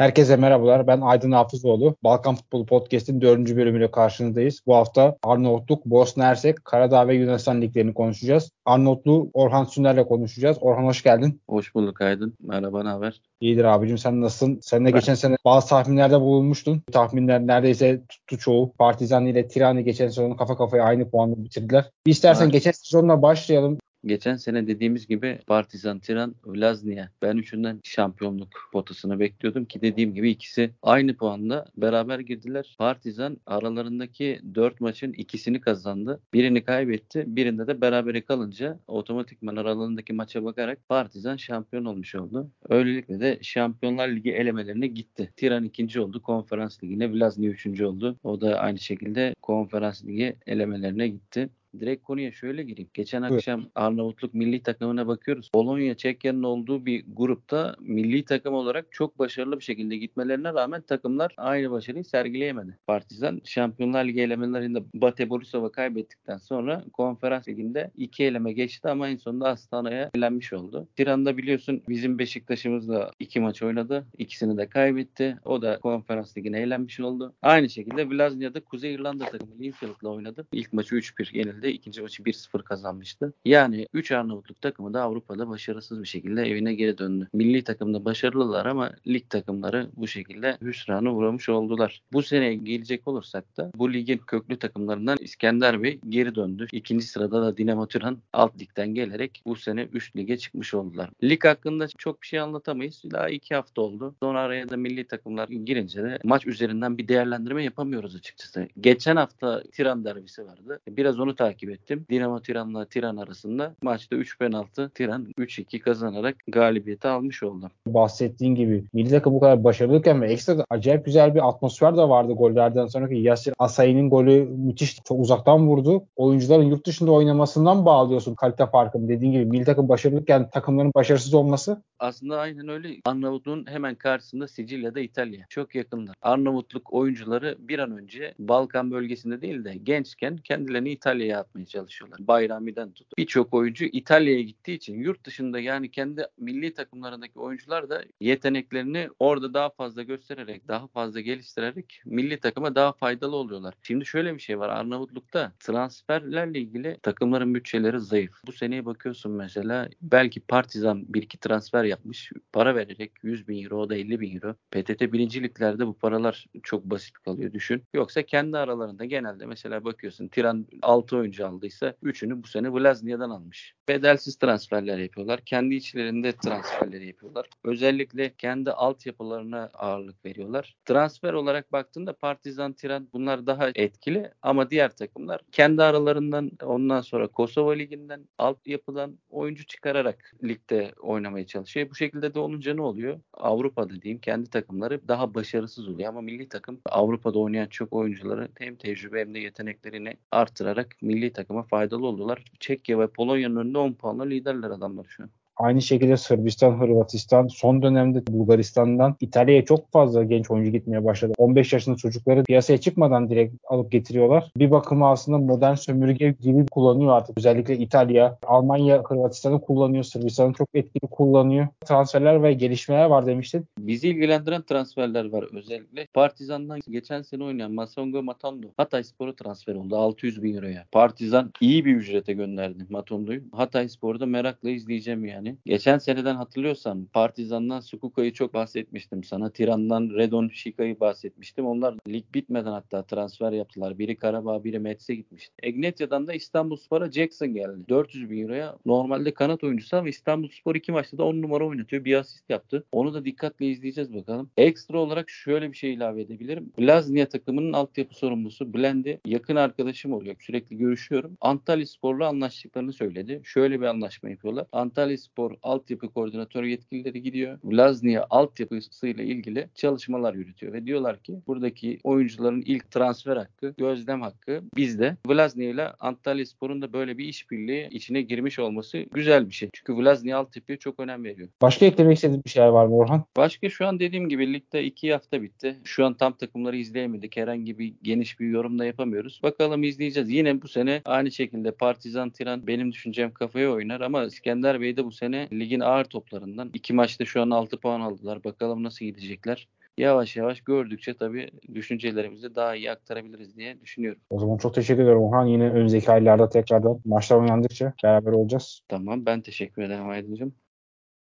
Herkese merhabalar. Ben Aydın Hafızoğlu. Balkan Futbolu Podcast'in dördüncü bölümüyle karşınızdayız. Bu hafta Arnavutluk, Bosna Hersek, Karadağ ve Yunanistan liglerini konuşacağız. Arnavutlu Orhan Süner'le konuşacağız. Orhan hoş geldin. Hoş bulduk Aydın. Merhaba, ne haber? İyidir abicim sen nasılsın? Sen de geçen sene bazı tahminlerde bulunmuştun. Tahminler neredeyse tuttu çoğu. Partizan ile Tirani geçen sezonu kafa kafaya aynı puanla bitirdiler. Bir istersen evet. geçen sezonla başlayalım. Geçen sene dediğimiz gibi Partizan, Tiran, Vllaznia. Ben üçünden şampiyonluk potasını bekliyordum ki dediğim gibi ikisi aynı puanda beraber girdiler. Partizan aralarındaki dört maçın ikisini kazandı. Birini kaybetti. Birinde de berabere kalınca otomatikman aralarındaki maça bakarak Partizan şampiyon olmuş oldu. Öylelikle de Şampiyonlar Ligi elemelerine gitti. Tiran ikinci oldu. Konferans Ligi'ne Vllaznia üçüncü oldu. O da aynı şekilde Konferans Ligi elemelerine gitti. Direkt konuya şöyle gireyim. Geçen evet. akşam Arnavutluk milli takımına bakıyoruz. Polonya, Çekya'nın olduğu bir grupta milli takım olarak çok başarılı bir şekilde gitmelerine rağmen takımlar aynı başarıyı sergileyemedi. Partizan Şampiyonlar Ligi elemelerinde Bate Borisov'a kaybettikten sonra konferans liginde iki eleme geçti ama en sonunda Astana'ya elenmiş oldu. Tiran'da biliyorsun bizim Beşiktaş'ımızla iki maç oynadı. İkisini de kaybetti. O da konferans ligine elenmiş oldu. Aynı şekilde Vllaznia'da Kuzey İrlanda takımı Linfield'la oynadı. İlk maçı 3-1 yenildi yenildi. İkinci maçı 1-0 kazanmıştı. Yani 3 Arnavutluk takımı da Avrupa'da başarısız bir şekilde evine geri döndü. Milli takımda başarılılar ama lig takımları bu şekilde hüsranı uğramış oldular. Bu sene gelecek olursak da bu ligin köklü takımlarından İskender Bey geri döndü. İkinci sırada da Dinamo Tiran alt ligden gelerek bu sene üst lige çıkmış oldular. Lig hakkında çok bir şey anlatamayız. Daha iki hafta oldu. Sonra araya da milli takımlar girince de maç üzerinden bir değerlendirme yapamıyoruz açıkçası. Geçen hafta Tiran derbisi vardı. Biraz onu takip takip ettim. Dinamo Tiran'la Tiran arasında maçta 3 penaltı Tiran 3-2 kazanarak galibiyeti almış oldu. Bahsettiğin gibi milli takım bu kadar başarılıyken ve ekstra acayip güzel bir atmosfer de vardı gollerden sonraki. Yasir Asayi'nin golü müthiş çok uzaktan vurdu. Oyuncuların yurt dışında oynamasından bağlıyorsun kalite farkını. Dediğin gibi milli takım başarılıyken takımların başarısız olması aslında aynen öyle. Arnavutluğun hemen karşısında Sicilya'da İtalya. Çok yakınlar. Arnavutluk oyuncuları bir an önce Balkan bölgesinde değil de gençken kendilerini İtalya'ya atmaya çalışıyorlar. Bayrami'den tut. Birçok oyuncu İtalya'ya gittiği için yurt dışında yani kendi milli takımlarındaki oyuncular da yeteneklerini orada daha fazla göstererek, daha fazla geliştirerek milli takıma daha faydalı oluyorlar. Şimdi şöyle bir şey var. Arnavutluk'ta transferlerle ilgili takımların bütçeleri zayıf. Bu seneye bakıyorsun mesela belki Partizan bir iki transfer yapmış. Para vererek 100 bin euro o da 50 bin euro. PTT birinciliklerde bu paralar çok basit kalıyor düşün. Yoksa kendi aralarında genelde mesela bakıyorsun Tiran 6 oyuncu aldıysa 3'ünü bu sene Vllaznia'dan almış. Bedelsiz transferler yapıyorlar. Kendi içlerinde transferleri yapıyorlar. Özellikle kendi altyapılarına ağırlık veriyorlar. Transfer olarak baktığında Partizan, Tiran bunlar daha etkili ama diğer takımlar kendi aralarından ondan sonra Kosova Ligi'nden altyapıdan oyuncu çıkararak ligde oynamaya çalışıyor bu şekilde de olunca ne oluyor? Avrupa'da diyeyim kendi takımları daha başarısız oluyor ama milli takım Avrupa'da oynayan çok oyuncuları hem tecrübe hem de yeteneklerini artırarak milli takıma faydalı oldular. Çekya ve Polonya'nın önünde 10 puanla liderler adamlar şu an. Aynı şekilde Sırbistan, Hırvatistan, son dönemde Bulgaristan'dan İtalya'ya çok fazla genç oyuncu gitmeye başladı. 15 yaşında çocukları piyasaya çıkmadan direkt alıp getiriyorlar. Bir bakıma aslında modern sömürge gibi kullanıyor artık. Özellikle İtalya, Almanya, Hırvatistan'ı kullanıyor. Sırbistan'ı çok etkili kullanıyor. Transferler ve gelişmeler var demiştin. Bizi ilgilendiren transferler var özellikle. Partizan'dan geçen sene oynayan Masongo Matondo Hatay Spor'a transfer oldu 600 bin euroya. Partizan iyi bir ücrete gönderdi Matondo'yu. Hatay Spor'da merakla izleyeceğim yani yani. Geçen seneden hatırlıyorsan Partizan'dan Sukuka'yı çok bahsetmiştim sana. Tiran'dan Redon Şika'yı bahsetmiştim. Onlar lig bitmeden hatta transfer yaptılar. Biri Karabağ, biri Mets'e gitmişti. Egnetya'dan da İstanbulspor'a Jackson geldi. 400 bin euroya normalde kanat oyuncusu ama İstanbulspor iki maçta da 10 numara oynatıyor. Bir asist yaptı. Onu da dikkatle izleyeceğiz bakalım. Ekstra olarak şöyle bir şey ilave edebilirim. Blaznia takımının altyapı sorumlusu Blendi yakın arkadaşım oluyor. Sürekli görüşüyorum. Antalya Spor'la anlaştıklarını söyledi. Şöyle bir anlaşma yapıyorlar. Antalya Spor Spor altyapı koordinatör yetkilileri gidiyor. Vllaznia altyapısıyla ilgili çalışmalar yürütüyor ve diyorlar ki buradaki oyuncuların ilk transfer hakkı, gözlem hakkı bizde. Vllaznia ile Antalya Spor'un da böyle bir işbirliği içine girmiş olması güzel bir şey. Çünkü Vllaznia altyapıya çok önem veriyor. Başka eklemek istediğin bir şeyler var mı Orhan? Başka şu an dediğim gibi ligde iki hafta bitti. Şu an tam takımları izleyemedik. Herhangi bir geniş bir yorum da yapamıyoruz. Bakalım izleyeceğiz. Yine bu sene aynı şekilde Partizan Tiran benim düşüncem kafaya oynar ama İskender Bey de bu sene ligin ağır toplarından. iki maçta şu an 6 puan aldılar. Bakalım nasıl gidecekler. yavaş yavaş gördükçe tabii düşüncelerimizi daha iyi aktarabiliriz diye düşünüyorum. O zaman çok teşekkür ederim Orhan. Yine önümüzdeki aylarda tekrardan maçlar oynandıkça beraber olacağız. Tamam ben teşekkür ederim Aydın'cığım.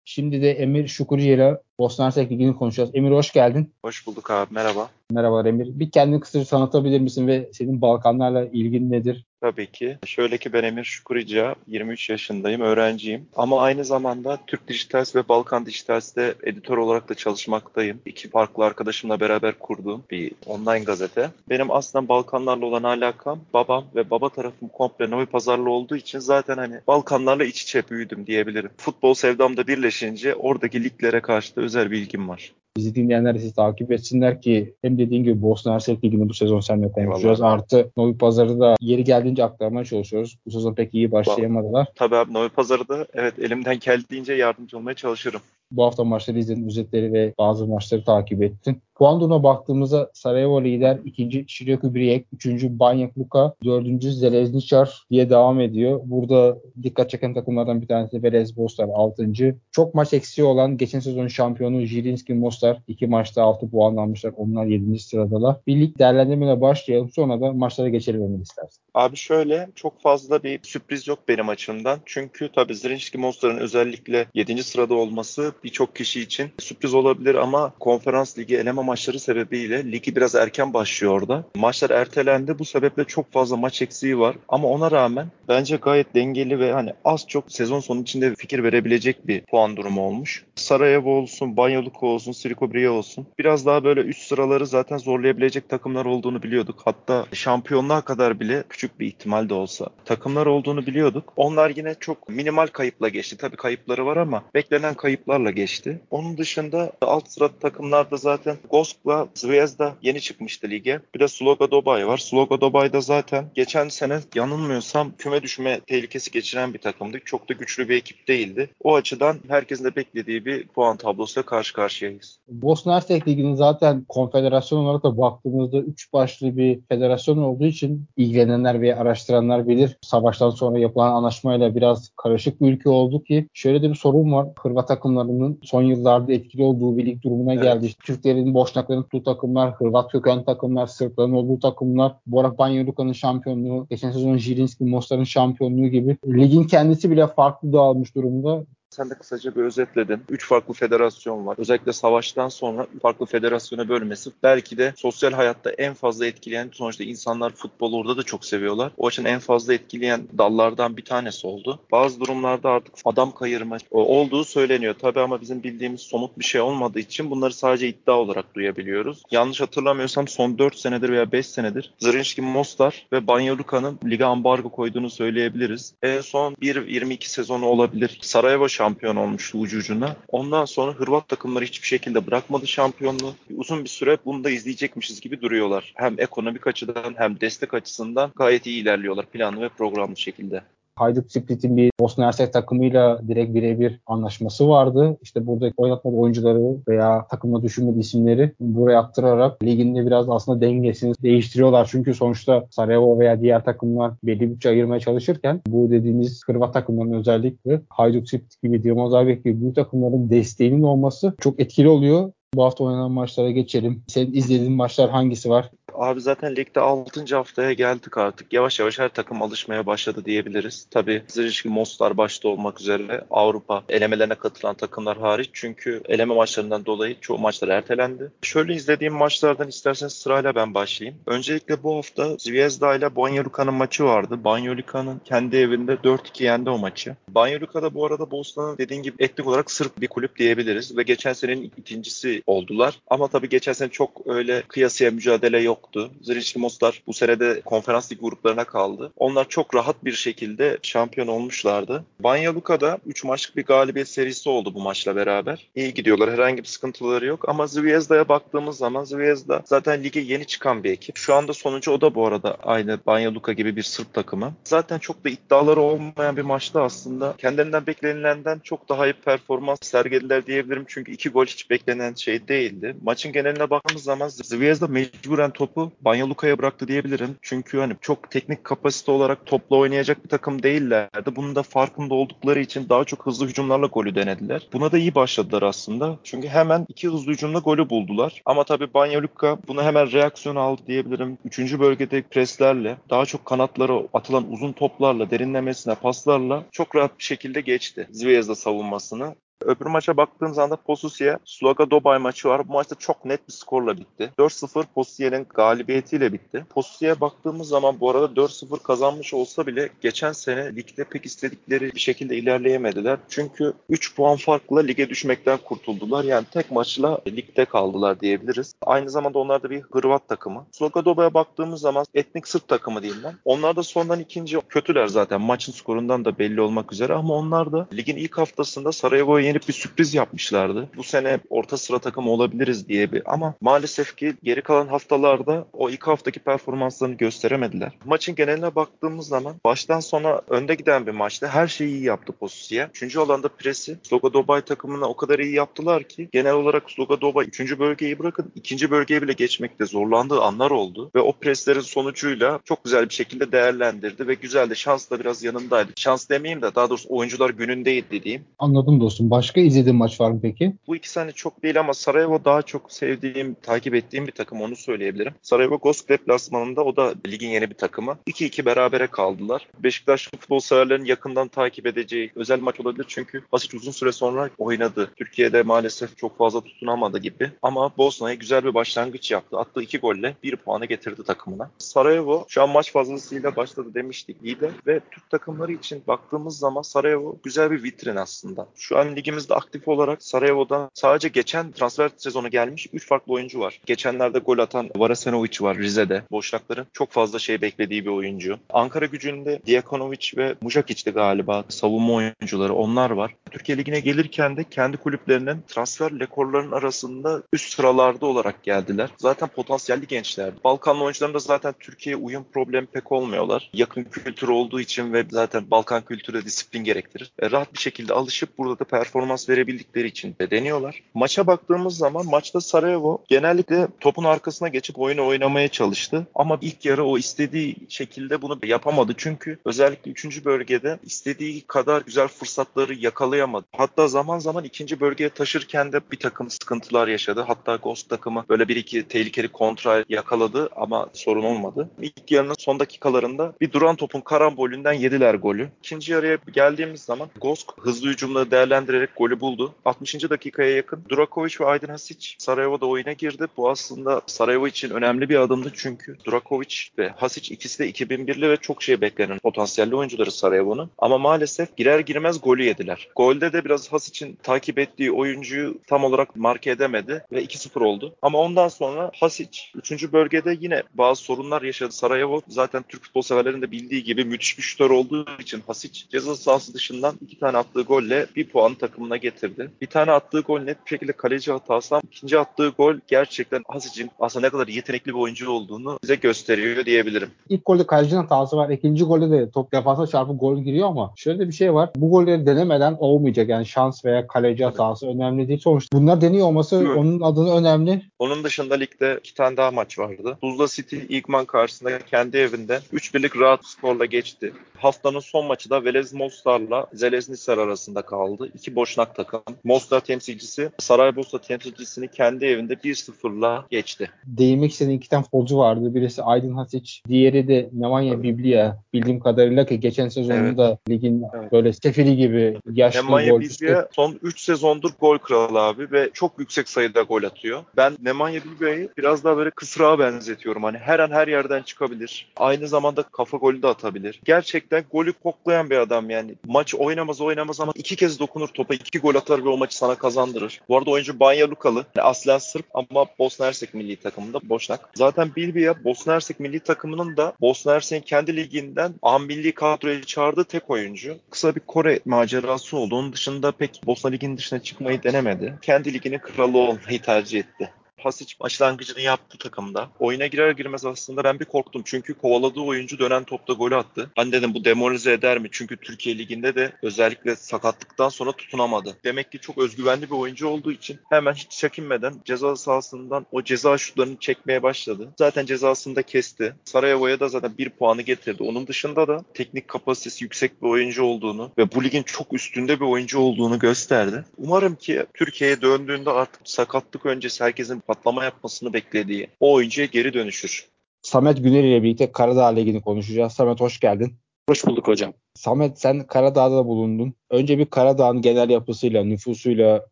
Şimdi de Emir Şukuri ile Bosna Hersek Ligi'ni konuşacağız. Emir hoş geldin. Hoş bulduk abi merhaba. Merhabalar Emir. Bir kendini kısaca tanıtabilir misin ve senin Balkanlarla ilgin nedir? Tabii ki. Şöyle ki ben Emir Şukurica, 23 yaşındayım, öğrenciyim. Ama aynı zamanda Türk Dijitals ve Balkan Dijitals'te editör olarak da çalışmaktayım. İki farklı arkadaşımla beraber kurduğum bir online gazete. Benim aslında Balkanlarla olan alakam babam ve baba tarafım komple Novi Pazarlı olduğu için zaten hani Balkanlarla iç içe büyüdüm diyebilirim. Futbol sevdam da birleşince oradaki liglere karşı da özel bir ilgim var. Bizi dinleyenler sizi takip etsinler ki hem dediğin gibi Bosna Hersek Ligi'ni bu sezon seninle konuşacağız. Artı Novi Pazar'ı da yeri geldiğince aktarmaya çalışıyoruz. Bu sezon pek iyi başlayamadılar. Tabii abi Novi Pazar'da evet elimden geldiğince yardımcı olmaya çalışırım. Bu hafta maçları izledin, özetleri ve bazı maçları takip ettin. Puan durumuna baktığımızda Sarajevo lider, ikinci Şiryaku Brijek, üçüncü Banyak Luka, dördüncü Zelezničar diye devam ediyor. Burada dikkat çeken takımlardan bir tanesi Velez Bostar, altıncı. Çok maç eksiği olan geçen sezon şampiyonu Jirinski Mostar, iki maçta altı puan almışlar. Onlar yedinci sıradalar. Bir lig değerlendirmeye başlayalım. Sonra da maçlara geçelim Emir istersen. Abi şöyle çok fazla bir sürpriz yok benim açımdan. Çünkü tabii Zrinjski Monster'ın özellikle 7. sırada olması birçok kişi için sürpriz olabilir ama konferans ligi eleme maçları sebebiyle ligi biraz erken başlıyor orada. Maçlar ertelendi. Bu sebeple çok fazla maç eksiği var. Ama ona rağmen bence gayet dengeli ve hani az çok sezon sonu içinde fikir verebilecek bir puan durumu olmuş. Sarajevo olsun, Banyoluka olsun, Sirko Bria olsun. Biraz daha böyle üst sıraları zaten zorlayabilecek takımlar olduğunu biliyorduk. Hatta şampiyonluğa kadar bile küçük bir ihtimal de olsa takımlar olduğunu biliyorduk. Onlar yine çok minimal kayıpla geçti. Tabii kayıpları var ama beklenen kayıplarla geçti. Onun dışında alt sıra takımlarda zaten Gosk'la Zvezda yeni çıkmıştı lige. Bir de Sloga Dobay var. Sloga Dobay da zaten geçen sene yanılmıyorsam küme düşme tehlikesi geçiren bir takımdı. Çok da güçlü bir ekip değildi. O açıdan herkesin de beklediği bir puan tablosuyla karşı karşıyayız. Bosna Hersek Ligi'nin zaten konfederasyon olarak da baktığımızda 3 başlı bir federasyon olduğu için ilgilenenler ve araştıranlar bilir. Savaştan sonra yapılan anlaşmayla biraz karışık bir ülke oldu ki şöyle de bir sorun var. Hırvat takımlarının son yıllarda etkili olduğu bir lig durumuna Evet. geldi. İşte Türklerin, Boşnakların tuttuğu takımlar, Hırvat kökenli takımlar, Sırpların olduğu takımlar, Bora Banyoluka'nın şampiyonluğu, geçen sezon Jirinski Mostar'ın şampiyonluğu gibi. Ligin kendisi bile farklı dağılmış durumda. Sen de kısaca bir özetledin. Üç farklı federasyon var. Özellikle savaştan sonra farklı federasyona bölmesi belki de sosyal hayatta en fazla etkileyen sonuçta insanlar futbolu orada da çok seviyorlar. O açıdan en fazla etkileyen dallardan bir tanesi oldu. Bazı durumlarda artık adam kayırma olduğu söyleniyor. Tabii ama bizim bildiğimiz somut bir şey olmadığı için bunları sadece iddia olarak duyabiliyoruz. Yanlış hatırlamıyorsam son 4 senedir veya 5 senedir Zrinjski Mostar ve Banyoluka'nın lige ambargo koyduğunu söyleyebiliriz. En son 1-22 sezonu olabilir. Sarajevo şampiyon olmuştu ucu ucuna. Ondan sonra Hırvat takımları hiçbir şekilde bırakmadı şampiyonluğu. Uzun bir süre bunu da izleyecekmişiz gibi duruyorlar. Hem ekonomik açıdan hem destek açısından gayet iyi ilerliyorlar planlı ve programlı şekilde. Hajduk Split'in bir Bosna Hersek takımıyla direkt birebir anlaşması vardı. İşte burada oynatmadığı oyuncuları veya takımda düşünmediği isimleri buraya aktırarak liginde biraz aslında dengesini değiştiriyorlar. Çünkü sonuçta Sarajevo veya diğer takımlar belli bütçe ayırmaya çalışırken bu dediğimiz Hırvat takımların özellikle Hajduk Split gibi, Dinamo Zagreb gibi büyük takımların desteğinin olması çok etkili oluyor. Bu hafta oynanan maçlara geçelim. Senin izlediğin maçlar hangisi var? Abi zaten ligde 6. haftaya geldik artık. Yavaş yavaş her takım alışmaya başladı diyebiliriz. Tabii Zrinjski Mostar başta olmak üzere Avrupa elemelerine katılan takımlar hariç. Çünkü eleme maçlarından dolayı çoğu maçlar ertelendi. Şöyle izlediğim maçlardan isterseniz sırayla ben başlayayım. Öncelikle bu hafta Zvezda ile Banyoluka'nın maçı vardı. Banyoluka'nın kendi evinde 4-2 yendi o maçı. Banyoluka da bu arada Bosna'nın dediğin gibi etnik olarak Sırp bir kulüp diyebiliriz. Ve geçen senenin ikincisi oldular. Ama tabii geçen sene çok öyle kıyasıya mücadele yoktu. Zrinjski Mostar bu sene de konferans lig gruplarına kaldı. Onlar çok rahat bir şekilde şampiyon olmuşlardı. Banja Luka'da 3 maçlık bir galibiyet serisi oldu bu maçla beraber. İyi gidiyorlar. Herhangi bir sıkıntıları yok. Ama Zvezda'ya baktığımız zaman Zvezda zaten lige yeni çıkan bir ekip. Şu anda sonuncu o da bu arada aynı Banja Luka gibi bir Sırp takımı. Zaten çok da iddiaları olmayan bir maçta aslında kendilerinden beklenilenden çok daha iyi performans sergilediler diyebilirim. Çünkü iki gol hiç beklenen şey değildi. Maçın geneline baktığımız zaman Zvezda mecburen topu Banja Luka'ya bıraktı diyebilirim. Çünkü hani çok teknik kapasite olarak topla oynayacak bir takım değillerdi. Bunun da farkında oldukları için daha çok hızlı hücumlarla golü denediler. Buna da iyi başladılar aslında. Çünkü hemen iki hızlı hücumla golü buldular. Ama tabii Banja Luka buna hemen reaksiyon aldı diyebilirim. Üçüncü bölgede preslerle, daha çok kanatlara atılan uzun toplarla, derinlemesine paslarla çok rahat bir şekilde geçti Zvezda savunmasını. Öbür maça baktığım zaman da Posusya Sloga Dobay maçı var. Bu maçta çok net bir skorla bitti. 4-0 Posusya'nın galibiyetiyle bitti. Posusya'ya baktığımız zaman bu arada 4-0 kazanmış olsa bile geçen sene ligde pek istedikleri bir şekilde ilerleyemediler. Çünkü 3 puan farkla lige düşmekten kurtuldular. Yani tek maçla ligde kaldılar diyebiliriz. Aynı zamanda onlar da bir Hırvat takımı. Sloga Doba'ya baktığımız zaman etnik Sırp takımı diyeyim ben. Onlar da sondan ikinci kötüler zaten. Maçın skorundan da belli olmak üzere ama onlar da ligin ilk haftasında Sarajevo'ya yenip bir sürpriz yapmışlardı. Bu sene orta sıra takım olabiliriz diye bir ama maalesef ki geri kalan haftalarda o ilk haftaki performanslarını gösteremediler. Maçın geneline baktığımız zaman baştan sona önde giden bir maçtı. Her şeyi iyi yaptı Posisiye. Üçüncü alanda presi Sloga Dobay takımına o kadar iyi yaptılar ki genel olarak Sloga Dobay üçüncü bölgeyi bırakın ikinci bölgeye bile geçmekte zorlandığı anlar oldu ve o preslerin sonucuyla çok güzel bir şekilde değerlendirdi ve güzel de şans da biraz yanındaydı. Şans demeyeyim de daha doğrusu oyuncular günündeydi diyeyim. Anladım dostum. Başka izlediğin maç var mı peki? Bu iki sene çok değil ama Sarajevo daha çok sevdiğim, takip ettiğim bir takım onu söyleyebilirim. Sarajevo Gosk deplasmanında o da ligin yeni bir takımı. 2-2 berabere kaldılar. Beşiktaş futbol severlerin yakından takip edeceği özel maç olabilir çünkü basit uzun süre sonra oynadı. Türkiye'de maalesef çok fazla tutunamadı gibi ama Bosna'ya güzel bir başlangıç yaptı. Attığı iki golle bir puanı getirdi takımına. Sarajevo şu an maç fazlasıyla başladı demiştik iyi de ve Türk takımları için baktığımız zaman Sarajevo güzel bir vitrin aslında. Şu an ligimiz ligimizde aktif olarak Sarajevo'da sadece geçen transfer sezonu gelmiş 3 farklı oyuncu var. Geçenlerde gol atan Varasenovic var Rize'de. Boşnakların çok fazla şey beklediği bir oyuncu. Ankara gücünde Diakonovic ve Mujakic'ti galiba savunma oyuncuları onlar var. Türkiye Ligi'ne gelirken de kendi kulüplerinin transfer rekorlarının arasında üst sıralarda olarak geldiler. Zaten potansiyelli gençler. Balkanlı oyuncuların da zaten Türkiye'ye uyum problemi pek olmuyorlar. Yakın kültür olduğu için ve zaten Balkan kültürü disiplin gerektirir. E, rahat bir şekilde alışıp burada da performans performans verebildikleri için de deniyorlar. Maça baktığımız zaman maçta Sarajevo genellikle topun arkasına geçip oyunu oynamaya çalıştı. Ama ilk yarı o istediği şekilde bunu yapamadı. Çünkü özellikle 3. bölgede istediği kadar güzel fırsatları yakalayamadı. Hatta zaman zaman ikinci bölgeye taşırken de bir takım sıkıntılar yaşadı. Hatta Ghost takımı böyle bir iki tehlikeli kontrol yakaladı ama sorun olmadı. İlk yarının son dakikalarında bir duran topun karambolünden yediler golü. İkinci yarıya geldiğimiz zaman Ghost hızlı hücumları değerlendirerek golü buldu. 60. dakikaya yakın Durakovic ve Aydın Hasic Sarajevo'da oyuna girdi. Bu aslında Sarajevo için önemli bir adımdı çünkü Durakovic ve Hasic ikisi de 2001'li ve çok şey beklenen potansiyelli oyuncuları Sarajevo'nun. Ama maalesef girer girmez golü yediler. Golde de biraz Hasic'in takip ettiği oyuncuyu tam olarak marke edemedi ve 2-0 oldu. Ama ondan sonra Hasic 3. bölgede yine bazı sorunlar yaşadı. Sarajevo zaten Türk futbol severlerin de bildiği gibi müthiş bir şutör olduğu için Hasic ceza sahası dışından iki tane attığı golle bir puan takımına getirdi. Bir tane attığı gol net bir şekilde kaleci hatası ama ikinci attığı gol gerçekten Hasic'in aslında ne kadar yetenekli bir oyuncu olduğunu bize gösteriyor diyebilirim. İlk golde kalecinin hatası var. İkinci golde de top defansa çarpıp gol giriyor ama şöyle bir şey var. Bu golleri denemeden olmayacak. Yani şans veya kaleci hatası evet. önemli değil. Sonuçta bunlar deniyor olması evet. onun adına önemli. Onun dışında ligde iki tane daha maç vardı. Tuzla City İlkman karşısında kendi evinde 3 birlik rahat skorla geçti. Haftanın son maçı da Velez Mostar'la Zeleznisar arasında kaldı. İki boşnak takım. Mostar temsilcisi Saraybosna temsilcisini kendi evinde 1-0'la geçti. Değinmek istediğim iki tane futbolcu vardı. Birisi Aydın Hasic, diğeri de Nemanja Biblia. Bildiğim kadarıyla ki geçen sezonunda evet. ligin evet. böyle sefili gibi yaşlı Nemanja golcüsü. Biblia son 3 sezondur gol kralı abi ve çok yüksek sayıda gol atıyor. Ben Nemanja Biblia'yı biraz daha böyle kısrağa benzetiyorum. Hani her an her yerden çıkabilir. Aynı zamanda kafa golü de atabilir. Gerçekten golü koklayan bir adam yani. Maç oynamaz oynamaz ama iki kez dokunur topa. iki iki gol atar ve o maçı sana kazandırır. Bu arada oyuncu Banya Lukalı. Aslen Sırp ama Bosna Hersek milli takımında Boşnak. Zaten Bilbia Bosna Hersek milli takımının da Bosna Hersek'in kendi liginden A milli kadroya çağırdığı tek oyuncu. Kısa bir Kore macerası oldu. Onun dışında pek Bosna liginin dışına çıkmayı denemedi. Kendi liginin kralı olmayı tercih etti. Hasic başlangıcını yaptı takımda. Oyuna girer girmez aslında ben bir korktum. Çünkü kovaladığı oyuncu dönen topta golü attı. Ben dedim bu demoralize eder mi? Çünkü Türkiye Ligi'nde de özellikle sakatlıktan sonra tutunamadı. Demek ki çok özgüvenli bir oyuncu olduğu için hemen hiç çekinmeden ceza sahasından o ceza şutlarını çekmeye başladı. Zaten cezasını da kesti. Sarajevo'ya da zaten bir puanı getirdi. Onun dışında da teknik kapasitesi yüksek bir oyuncu olduğunu ve bu ligin çok üstünde bir oyuncu olduğunu gösterdi. Umarım ki Türkiye'ye döndüğünde artık sakatlık öncesi herkesin patlama yapmasını beklediği o oyuncuya geri dönüşür. Samet Güner ile birlikte Karadağ Ligi'ni konuşacağız. Samet hoş geldin. Hoş bulduk hocam. Samet sen Karadağ'da bulundun. Önce bir Karadağ'ın genel yapısıyla, nüfusuyla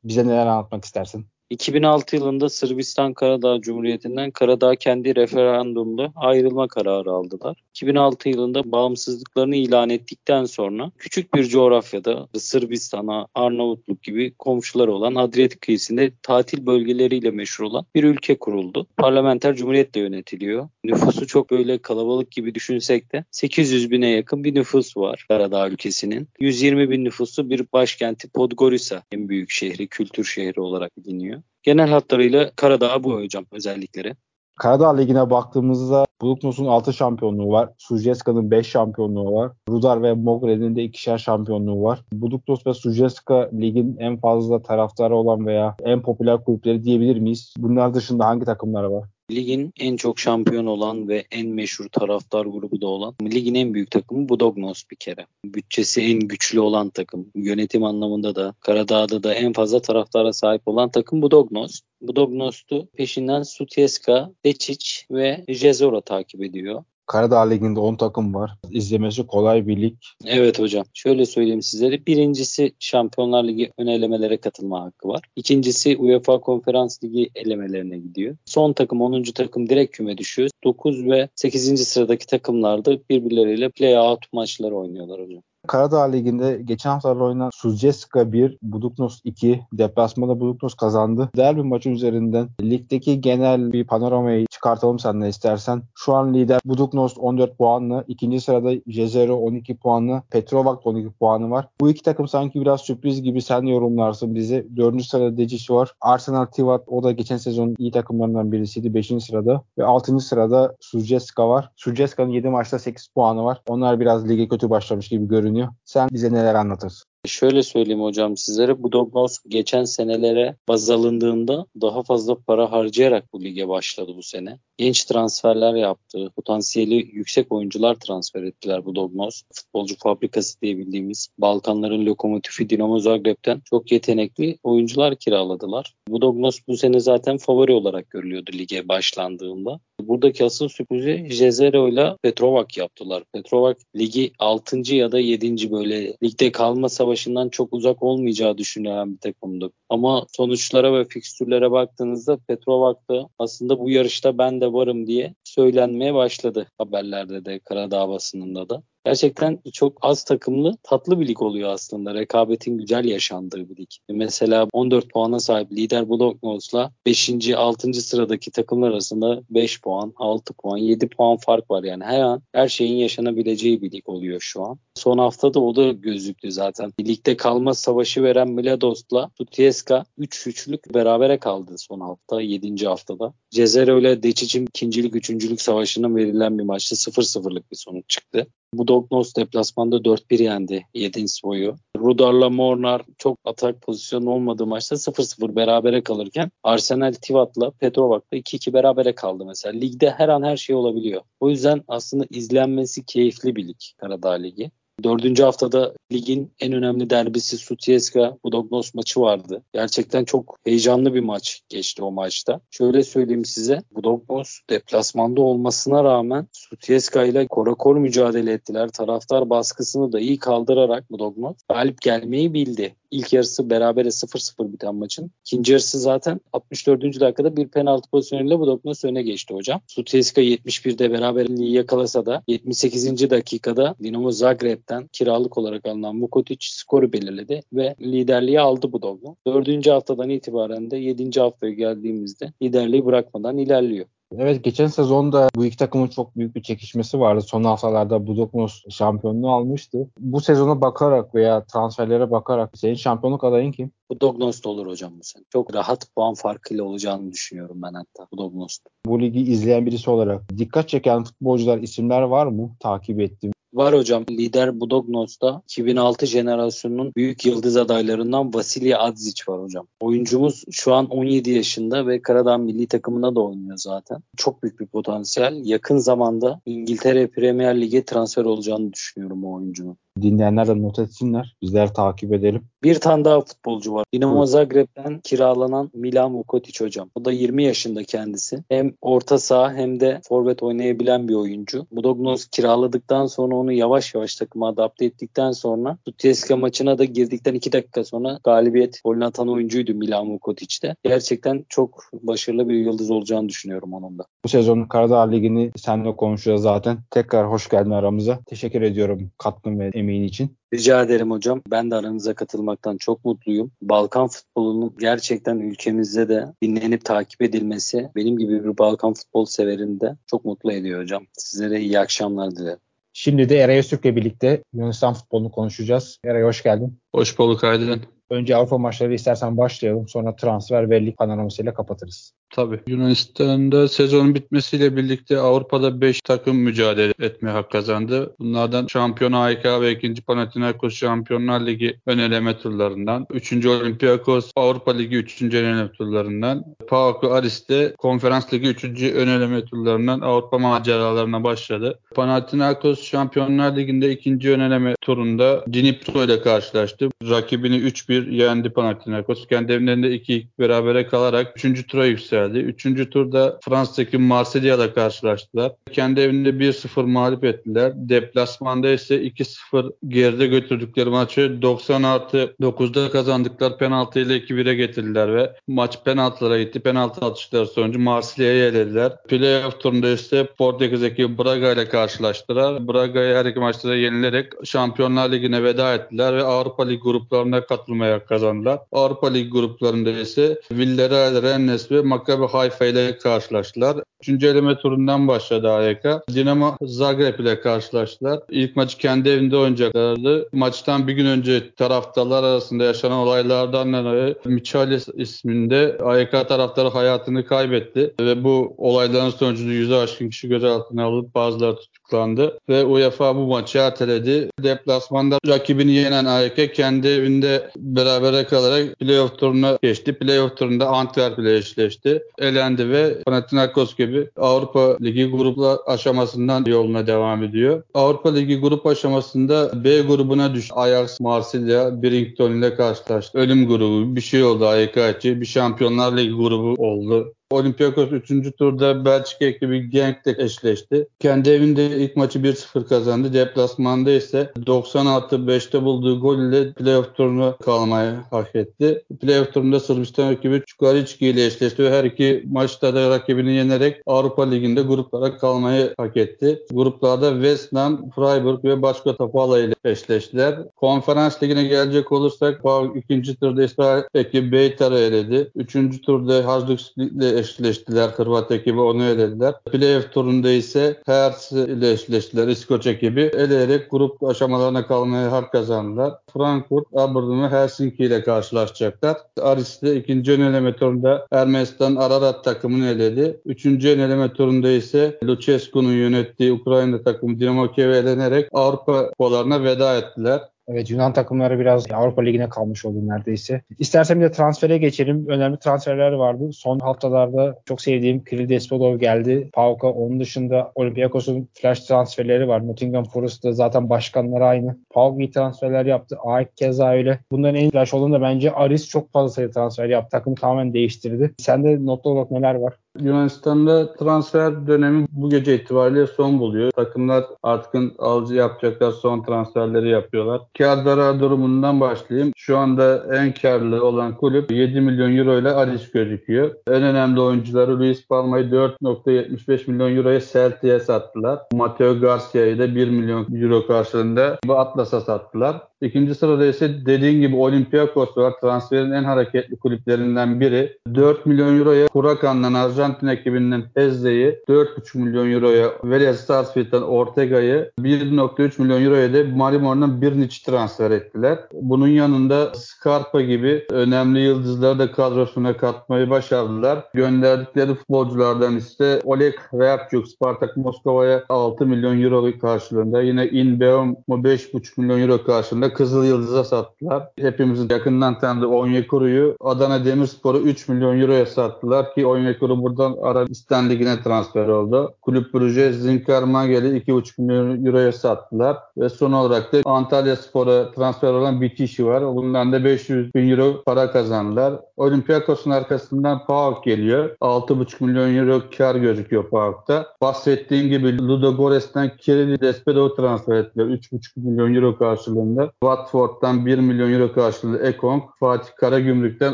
bize neler anlatmak istersin? 2006 yılında Sırbistan Karadağ Cumhuriyeti'nden Karadağ kendi referandumda ayrılma kararı aldılar. 2006 yılında bağımsızlıklarını ilan ettikten sonra küçük bir coğrafyada Sırbistan'a, Arnavutluk gibi komşuları olan Adriyatik kıyısında tatil bölgeleriyle meşhur olan bir ülke kuruldu. Parlamenter cumhuriyetle yönetiliyor. Nüfusu çok böyle kalabalık gibi düşünsek de 800 bine yakın bir nüfus var Karadağ ülkesinin. 120 bin nüfuslu bir başkenti Podgorica en büyük şehri, kültür şehri olarak biliniyor. Genel hatlarıyla Karadağ bu hocam özellikleri. Karadağ Ligi'ne baktığımızda Buluknos'un 6 şampiyonluğu var. Sujeska'nın 5 şampiyonluğu var. Rudar ve Mogre'nin de ikişer şampiyonluğu var. Buluknos ve Sujeska ligin en fazla taraftarı olan veya en popüler kulüpleri diyebilir miyiz? Bunlar dışında hangi takımlar var? Ligin en çok şampiyon olan ve en meşhur taraftar grubu da olan ligin en büyük takımı Budognos bir kere. Bütçesi en güçlü olan takım. Yönetim anlamında da Karadağ'da da en fazla taraftara sahip olan takım Budognos. Budognos'tu. Peşinden Sutjeska, Dečić ve Jezora takip ediyor. Karadağ Ligi'nde 10 takım var. İzlemesi kolay bir lig. Evet hocam. Şöyle söyleyeyim sizlere. Birincisi Şampiyonlar Ligi ön elemelere katılma hakkı var. İkincisi UEFA Konferans Ligi elemelerine gidiyor. Son takım 10. takım direkt küme düşüyor. 9 ve 8. sıradaki takımlar da birbirleriyle play-out maçları oynuyorlar hocam. Karadağ Ligi'nde geçen haftalar oynanan Suzceska 1, Buduknos 2. Deplasmanda Buduknos kazandı. Değer bir maçın üzerinden ligdeki genel bir panoramayı çıkartalım sen ne istersen. Şu an lider Buduknos 14 puanlı. ikinci sırada Jezero 12 puanlı. Petrovak 12 puanı var. Bu iki takım sanki biraz sürpriz gibi sen yorumlarsın bizi. Dördüncü sırada Decic var. Arsenal Tivat o da geçen sezonun iyi takımlarından birisiydi. Beşinci sırada. Ve altıncı sırada Suzceska var. Suzceska'nın 7 maçta 8 puanı var. Onlar biraz lige kötü başlamış gibi görünüyor görünüyor. Sen bize neler anlatırsın? Şöyle söyleyeyim hocam sizlere. Bu Dognos geçen senelere baz alındığında daha fazla para harcayarak bu lige başladı bu sene. Genç transferler yaptı. Potansiyeli yüksek oyuncular transfer ettiler bu Dognos. Futbolcu fabrikası diye bildiğimiz Balkanların lokomotifi Dinamo Zagreb'ten çok yetenekli oyuncular kiraladılar. Bu Dognos bu sene zaten favori olarak görülüyordu lige başlandığında. Buradaki asıl sürprizi Jezero ile Petrovak yaptılar. Petrovak ligi 6. ya da 7. böyle ligde kalma savaşından çok uzak olmayacağı düşünülen bir takımdı. Ama sonuçlara ve fikstürlere baktığınızda Petrovak da aslında bu yarışta ben de varım diye söylenmeye başladı haberlerde de Karadağ basınında da. Gerçekten çok az takımlı tatlı bir lig oluyor aslında. Rekabetin güzel yaşandığı bir lig. Mesela 14 puana sahip lider Bulldogs'la 5. 6. sıradaki takımlar arasında 5 puan, 6 puan, 7 puan fark var. Yani her an her şeyin yaşanabileceği bir lig oluyor şu an. Son haftada o da gözüktü zaten. Ligde kalma savaşı veren Milados'la Tutieska 3-3'lük berabere kaldı son hafta 7. haftada. Cezero ile Deçic'in ikincilik, üçüncülük savaşının verilen bir maçta 0-0'lık bir sonuç çıktı. Bu Dognos deplasmanda 4-1 yendi Yedinsko'yu. Rudar'la Mornar çok atak pozisyonu olmadığı maçta 0-0 berabere kalırken Arsenal Tivat'la Petrovak'la 2-2 berabere kaldı mesela. Ligde her an her şey olabiliyor. O yüzden aslında izlenmesi keyifli bir lig Karadağ Ligi. Dördüncü haftada ligin en önemli derbisi Sutjeska Budognos maçı vardı. Gerçekten çok heyecanlı bir maç geçti o maçta. Şöyle söyleyeyim size Budognos deplasmanda olmasına rağmen Sutjeska ile korakor mücadele ettiler. Taraftar baskısını da iyi kaldırarak Budognos galip gelmeyi bildi. İlk yarısı berabere 0-0 biten maçın. İkinci yarısı zaten 64. dakikada bir penaltı pozisyonuyla Budognos öne geçti hocam. Sutjeska 71'de beraberliği yakalasa da 78. dakikada Dinamo Zagreb'ten kiralık olarak alınan Mukotic skoru belirledi ve liderliği aldı Budognos. Dördüncü haftadan itibaren de yedinci haftaya geldiğimizde liderliği bırakmadan ilerliyor. Evet geçen sezonda bu iki takımın çok büyük bir çekişmesi vardı. Son haftalarda Budoknos şampiyonluğu almıştı. Bu sezona bakarak veya transferlere bakarak senin şampiyonluk adayın kim? Bu Dognos'ta olur hocam bu sene. Çok rahat puan farkıyla olacağını düşünüyorum ben hatta bu Dognos'ta. Bu ligi izleyen birisi olarak dikkat çeken futbolcular, isimler var mı takip ettiğin? Var hocam. Lider Budognos'ta 2006 jenerasyonunun büyük yıldız adaylarından Vasilya Adzic var hocam. Oyuncumuz şu an 17 yaşında ve Karadağ milli takımına da oynuyor zaten. Çok büyük bir potansiyel. Yakın zamanda İngiltere Premier Lig'e transfer olacağını düşünüyorum o oyuncunun. Dinleyenler de not etsinler. Bizler takip edelim. Bir tane daha futbolcu var. Dinamo Zagreb'den kiralanan Milan Vukotic hocam. O da 20 yaşında kendisi. Hem orta saha hem de forvet oynayabilen bir oyuncu. Budognos kiraladıktan sonra onu yavaş yavaş takıma adapte ettikten sonra Sutjeska maçına da girdikten 2 dakika sonra galibiyet golünü atan oyuncuydu Milan Vukotic'te. Gerçekten çok başarılı bir yıldız olacağını düşünüyorum onun da. Bu sezon Karadağ Ligi'ni seninle konuşacağız zaten. Tekrar hoş geldin aramıza. Teşekkür ediyorum katkın ve emeğin için. Rica ederim hocam. Ben de aranıza katılmaktan çok mutluyum. Balkan futbolunun gerçekten ülkemizde de dinlenip takip edilmesi benim gibi bir Balkan futbol severini de çok mutlu ediyor hocam. Sizlere iyi akşamlar dilerim. Şimdi de Eray Öztürk'le birlikte Yunanistan futbolunu konuşacağız. Eray hoş geldin. Hoş bulduk Aydın. Önce Avrupa maçları istersen başlayalım. Sonra transfer ve lig panoramasıyla kapatırız. Tabii. Yunanistan'da sezonun bitmesiyle birlikte Avrupa'da 5 takım mücadele etmeye hak kazandı. Bunlardan şampiyon AYK ve 2. Panathinaikos Şampiyonlar Ligi ön eleme turlarından, 3. Olympiakos Avrupa Ligi 3. ön eleme turlarından, PAOK Aris de Konferans Ligi 3. ön eleme turlarından Avrupa maceralarına başladı. Panathinaikos Şampiyonlar Ligi'nde 2. ön eleme turunda Dnipro ile karşılaştı. Rakibini 3-1 yendi Panathinaikos. Kendi evlerinde 2 berabere kalarak 3. tura yükseldi. 3. turda Fransa'daki Marsilya ile karşılaştılar. Kendi evinde 1-0 mağlup ettiler. Deplasmanda ise 2-0 geride götürdükleri maçı 90 artı 9'da kazandıkları penaltı ile 2-1'e getirdiler ve maç penaltılara gitti. Penaltı atışları sonucu Marsilya'yı elediler. Playoff turunda ise Portekiz'deki Braga ile karşılaştılar. Braga'yı her iki maçta da yenilerek Şampiyonlar Ligi'ne veda ettiler ve Avrupa Ligi gruplarına katılmaya kazandılar. Avrupa Ligi gruplarında ise Villarreal, Rennes ve Maccabi Haifa ile karşılaştılar. Üçüncü eleme turundan başladı AYK. Dinamo Zagreb ile karşılaştılar. İlk maçı kendi evinde oynayacaklardı. Maçtan bir gün önce taraftarlar arasında yaşanan olaylardan dolayı Michalis isminde AYK taraftarı hayatını kaybetti ve bu olayların sonucunda yüze aşkın kişi gözaltına alınıp bazıları tutuklandı ve UEFA bu maçı erteledi. Deplasmanda rakibini yenen AYK kendi evinde berabere kalarak playoff turuna geçti. Playoff turunda Antwerp ile eşleşti. Elendi ve Panathinaikos gibi Avrupa Ligi gruplar aşamasından yoluna devam ediyor. Avrupa Ligi grup aşamasında B grubuna düştü. Ajax, Marsilya, Brington ile karşılaştı. Ölüm grubu bir şey oldu AYK için. Bir Şampiyonlar Ligi grubu oldu. Olympiakos 3. turda Belçika ekibi Genk'le eşleşti. Kendi evinde ilk maçı 1-0 kazandı. Deplasmanda ise 96 5'te bulduğu gol ile playoff turunu kalmayı hak etti. Playoff turunda Sırbistan ekibi Çukariçki ile eşleşti ve her iki maçta da rakibini yenerek Avrupa Ligi'nde gruplara kalmayı hak etti. Gruplarda West Ham, Freiburg ve Başka Tapala ile eşleştiler. Konferans Ligi'ne gelecek olursak ikinci turda İsrail ekibi Beytar'ı eledi. Üçüncü turda Hajduk ile eşleştiler. Hırvat ekibi onu elediler. Playoff turunda ise Hertz ile eşleştiler. İskoç ekibi eleyerek grup aşamalarına kalmaya hak kazandılar. Frankfurt, Aberdeen ve Helsinki ile karşılaşacaklar. Aris'te ikinci eleme turunda Ermenistan Ararat takımını eledi. Üçüncü eleme turunda ise Lucescu'nun yönettiği Ukrayna takımı Dinamo Kiev'e elenerek Avrupa kupalarına veda ettiler. Evet Yunan takımları biraz Avrupa Ligi'ne kalmış oldu neredeyse. İstersen bir de transfere geçelim. Önemli transferler vardı. Son haftalarda çok sevdiğim Kirill Despodov geldi. Pauka onun dışında Olympiakos'un flash transferleri var. Nottingham Forest'ta zaten başkanları aynı. Pauk iyi transferler yaptı. AEK keza öyle. Bunların en flash olanı da bence Aris çok fazla sayı transfer yaptı. Takımı tamamen değiştirdi. Sende notlu olarak neler var? Yunanistan'da transfer dönemi bu gece itibariyle son buluyor. Takımlar artık alıcı yapacaklar son transferleri yapıyorlar. Kar zarar durumundan başlayayım. Şu anda en karlı olan kulüp 7 milyon euro ile Aris gözüküyor. En önemli oyuncuları Luis Palma'yı 4.75 milyon euroya Celtic'e sattılar. Mateo Garcia'yı da 1 milyon euro karşılığında bu Atlas'a sattılar. İkinci sırada ise dediğin gibi Olympiakos var. Transferin en hareketli kulüplerinden biri. 4 milyon euroya Huracan'dan Arjantin Arjantin ekibinden Ezde'yi 4,5 milyon euroya Vélez Sarsfield'den Ortega'yı 1,3 milyon euroya da Marimon'dan Birnic transfer ettiler. Bunun yanında Scarpa gibi önemli yıldızları da kadrosuna katmayı başardılar. Gönderdikleri futbolculardan ise Oleg Ryabchuk Spartak Moskova'ya 6 milyon euro karşılığında yine Inbeom 5,5 milyon euro karşılığında Kızıl Yıldız'a sattılar. Hepimizin yakından tanıdığı Onyekuru'yu Adana Demirspor'u 3 milyon euroya sattılar ki Onyekuru buradan Arabistan Ligi'ne transfer oldu. Kulüp Brugge Zinkar Magel'i 2,5 milyon euroya sattılar ve son olarak da Antalya Spor'a transfer olan Bitişi var. Bundan da 500 bin euro para kazandılar. Olympiakos'un arkasından PAOK geliyor. 6,5 milyon euro kar gözüküyor PAOK'ta. Bahsettiğim gibi Ludo Gores'ten Kirili Despedov'u transfer ettiler. 3,5 milyon euro karşılığında. Watford'dan 1 milyon euro karşılığında Ekong. Fatih Karagümrük'ten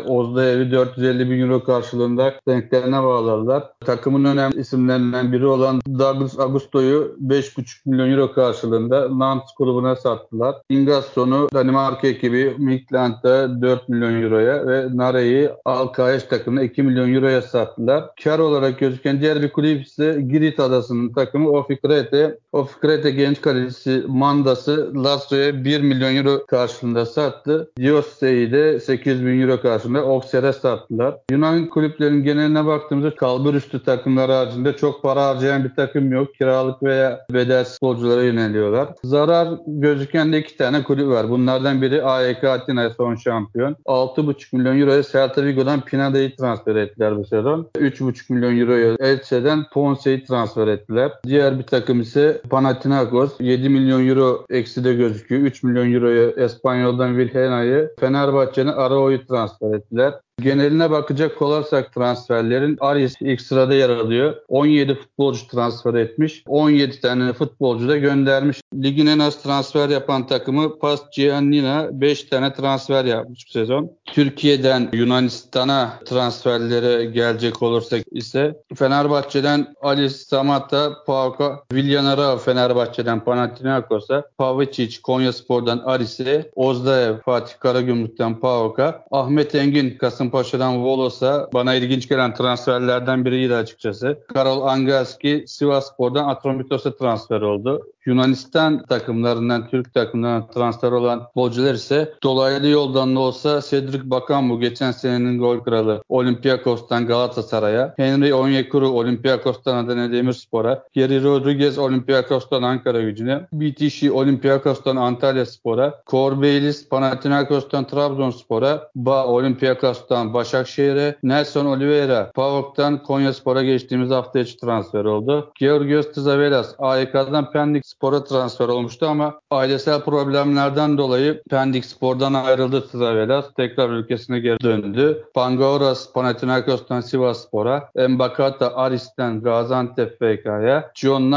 Ozdayev'i 450 bin euro karşılığında renklerine bağladılar. Takımın önemli isimlerinden biri olan Douglas Agusto'yu 5,5 milyon euro karşılığında Nantes grubuna sattılar. Ingasson'u Danimarka ekibi Midland'da 4 milyon euroya ve Nare'yi Alkaeş takımına 2 milyon euroya sattılar. Kar olarak gözüken diğer bir kulüp ise Girit Adası'nın takımı Ofikrete. Ofikrete genç kalecisi Mandas'ı Lazio'ya 1 milyon euro karşılığında sattı. Diosse'yi de 8 bin euro karşılığında Auxerre'e sattılar. Yunan kulüplerinin geneline baktığımızda kalbur üstü takımlar haricinde çok para harcayan bir takım yok. Kiralık veya bedel futbolculara yöneliyorlar. Zarar gözüken de iki tane kulüp var. Bunlardan biri AEK Atina son şampiyon. 6,5 milyon euroya Celta Vigo'dan Pinada'yı transfer ettiler bu sezon. 3,5 milyon euroya Elche'den Ponce'yi transfer ettiler. Diğer bir takım ise Panathinaikos 7 milyon euro ekside gözüküyor. 3 milyon euroya Espanyol'dan Vilhena'yı Fenerbahçe'nin Arao'yu transfer ettiler. Geneline bakacak olursak transferlerin Aris ilk sırada yer alıyor. 17 futbolcu transfer etmiş. 17 tane futbolcu da göndermiş. Ligin en az transfer yapan takımı Pas Giannina 5 tane transfer yapmış bu sezon. Türkiye'den Yunanistan'a transferlere gelecek olursak ise Fenerbahçe'den Ali Samata, Pauka, Villanara Fenerbahçe'den Panathinaikos'a, Pavicic Konyaspor'dan Aris'e, Ozdaev Fatih Karagümrük'ten Pauka, Ahmet Engin Kasımpaşa'dan Volos'a bana ilginç gelen transferlerden biriydi açıkçası. Karol Angelski Sivasspor'dan Atromitos'a transfer oldu. Yunanistan takımlarından, Türk takımlarından transfer olan futbolcular ise dolaylı yoldan da olsa Cedric Bakan bu geçen senenin gol kralı Olympiakos'tan Galatasaray'a, Henry Onyekuru Olympiakos'tan Adana Demirspor'a, Geri Rodriguez Olympiakos'tan Ankara gücüne, BTC Olympiakos'tan Antalya Spor'a, Korbeilis Panathinaikos'tan Trabzonspor'a, Ba Olympiakos'tan Başakşehir'e, Nelson Oliveira PAOK'tan Konya Spor'a geçtiğimiz hafta içi transfer oldu. Georgios Tsizavelas AYK'dan Pendik Spor'a transfer olmuştu ama ailesel problemlerden dolayı Pendik Spor'dan ayrıldı Tsizavelas. Tekrar ülkesine geri döndü. Pangauras Panathinaikos'tan Sivas Spor'a, Mbakata Aris'ten Gaziantep FK'ya, John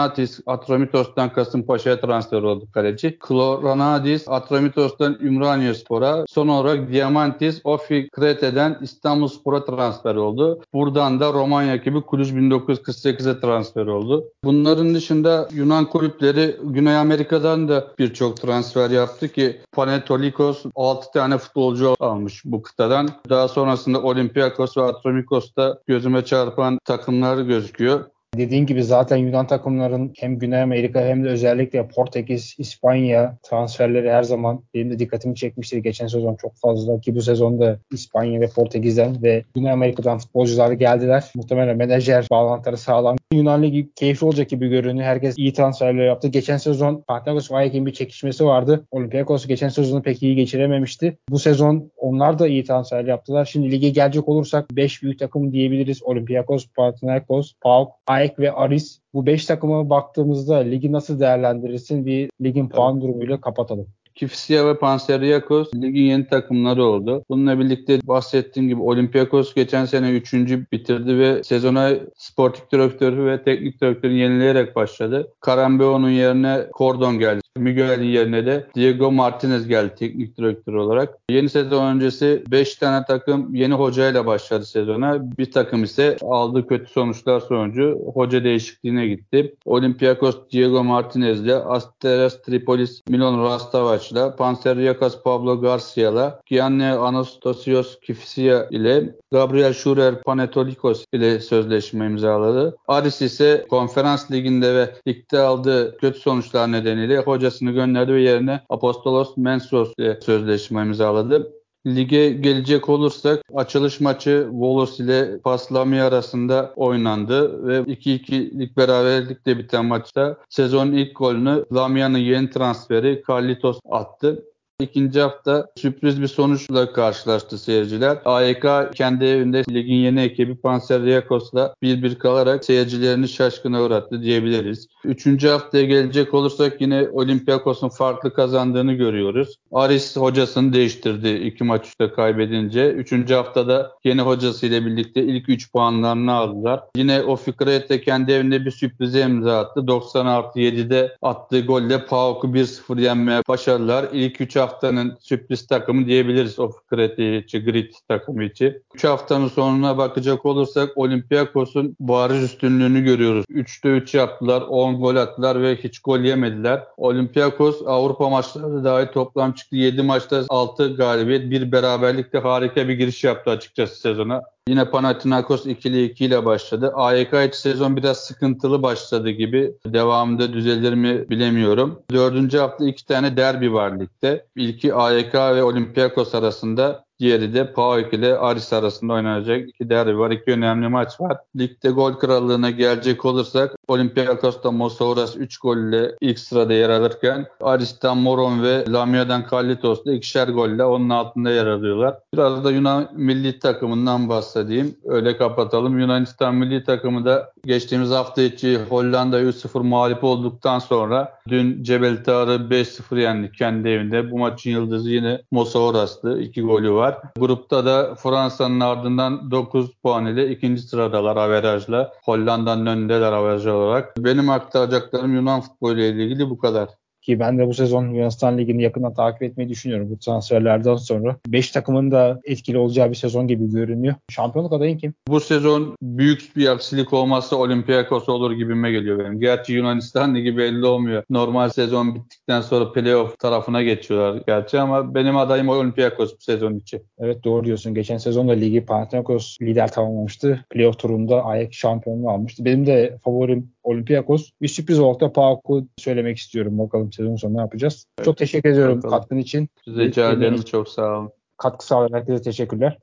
Atromitos'tan Kasımpaşa'ya transfer oldu kaleci. Kloranadis Atromitos'tan Ümraniye Spor'a, son olarak Diamantis Ofi Krete'den İstanbul Spor'a transfer oldu. Buradan da Romanya ekibi Kulüz 1948'e transfer oldu. Bunların dışında Yunan kulüpleri Güney Amerika'dan da birçok transfer yaptı ki Panetolikos 6 tane futbolcu almış bu kıtadan. Daha sonrasında Olympiakos ve Atromikos'ta gözüme çarpan takımlar gözüküyor. Dediğin gibi zaten Yunan takımların hem Güney Amerika hem de özellikle Portekiz, İspanya transferleri her zaman benim de dikkatimi çekmiştir. Geçen sezon çok fazla ki bu sezonda İspanya ve Portekiz'den ve Güney Amerika'dan futbolcular geldiler. Muhtemelen menajer bağlantıları sağlam. Yunan Ligi keyifli olacak gibi görünüyor. Herkes iyi transferler yaptı. Geçen sezon Panathinaikos ve Ajax'in bir çekişmesi vardı. Olympiakos geçen sezonu pek iyi geçirememişti. Bu sezon onlar da iyi transfer yaptılar. Şimdi lige gelecek olursak 5 büyük takım diyebiliriz. Olympiakos, Panathinaikos, PAOK, AEK ve Aris. Bu 5 takıma baktığımızda ligi nasıl değerlendirirsin? Bir ligin puan durumuyla kapatalım. Kifisya ve Panseriakos ligin yeni takımları oldu. Bununla birlikte bahsettiğim gibi Olympiakos geçen sene 3. bitirdi ve sezona sportif direktörü ve teknik direktörü yenileyerek başladı. Karambeo'nun yerine Cordon geldi. Miguel'in yerine de Diego Martinez geldi teknik direktör olarak. Yeni sezon öncesi 5 tane takım yeni hocayla başladı sezona. Bir takım ise aldığı kötü sonuçlar sonucu hoca değişikliğine gitti. Olympiakos Diego Martinez ile Asteras Tripolis Milon Rastavac Fenerbahçe'la, Panseryakas Pablo Garcia'la, Gianni Anastasios Kifisia ile Gabriel Schurer Panetolikos ile sözleşme imzaladı. Aris ise konferans liginde ve ligde aldığı kötü sonuçlar nedeniyle hocasını gönderdi ve yerine Apostolos Mensos ile sözleşme imzaladı. Lige gelecek olursak açılış maçı Volos ile Paslami arasında oynandı ve 2-2'lik beraberlikle biten maçta sezonun ilk golünü Lamia'nın yeni transferi Carlitos attı. İkinci hafta sürpriz bir sonuçla karşılaştı seyirciler. AYK kendi evinde ligin yeni ekibi Panserriakos'la 1-1 kalarak seyircilerini şaşkına uğrattı diyebiliriz. Üçüncü haftaya gelecek olursak yine Olympiakos'un farklı kazandığını görüyoruz. Aris hocasını değiştirdi iki maç üstte kaybedince. Üçüncü haftada yeni hocasıyla birlikte ilk 3 puanlarını aldılar. Yine o Fikret kendi evinde bir sürprize imza attı. 90 artı 7'de attığı golle PAOK'u 1-0 yenmeye başardılar. İlk 3 haftanın sürpriz takımı diyebiliriz o Fikret Grit takımı için. 3 haftanın sonuna bakacak olursak Olympiakos'un bariz üstünlüğünü görüyoruz. 3'te 3 yaptılar, 10 gol attılar ve hiç gol yemediler. Olympiakos Avrupa maçları dahi toplam çıktı. 7 maçta 6 galibiyet, bir beraberlikte harika bir giriş yaptı açıkçası sezona. Yine Panathinaikos 2'li 2 ile başladı. AYK için sezon biraz sıkıntılı başladı gibi. Devamında düzelir mi bilemiyorum. Dördüncü hafta iki tane derbi var ligde. İlki AYK ve Olympiakos arasında. Diğeri de PAOK ile Aris arasında oynanacak iki derbi var. İki önemli maç var. Ligde gol krallığına gelecek olursak Olympiakos'ta Mosouras 3 golle ilk sırada yer alırken Aris'ten Moron ve Lamia'dan Kallitos da ikişer golle onun altında yer alıyorlar. Biraz da Yunan milli takımından bahsedeyim. Öyle kapatalım. Yunanistan milli takımı da geçtiğimiz hafta içi Hollanda 3-0 mağlup olduktan sonra dün Cebel Tar'ı 5-0 yendi kendi evinde. Bu maçın yıldızı yine Mosouras'tı. 2 golü var. Grupta da Fransa'nın ardından 9 puan ile ikinci sıradalar averajla. Hollanda'nın önündeler averaj olarak. Benim aktaracaklarım Yunan futbolu ile ilgili bu kadar. Ki ben de bu sezon Yunanistan Ligi'ni yakından takip etmeyi düşünüyorum bu transferlerden sonra. 5 takımın da etkili olacağı bir sezon gibi görünüyor. Şampiyonluk adayın kim? Bu sezon büyük bir aksilik olmazsa Olympiakos olur gibime geliyor benim. Gerçi Yunanistan Ligi belli olmuyor. Normal sezon bittikten sonra playoff tarafına geçiyorlar gerçi ama benim adayım Olympiakos bu sezon için. Evet doğru diyorsun. Geçen sezonda ligi Panathinaikos lider tamamlamıştı. Playoff turunda Ayak şampiyonluğu almıştı. Benim de favorim Olympiakos. Bir sürpriz olarak da PAOK'u söylemek istiyorum. Bakalım sezon sonu ne yapacağız. Evet. Çok teşekkür ediyorum Bakalım. katkın için. Rica ederim. Çok sağ olun. Katkı sağlayan herkese teşekkürler.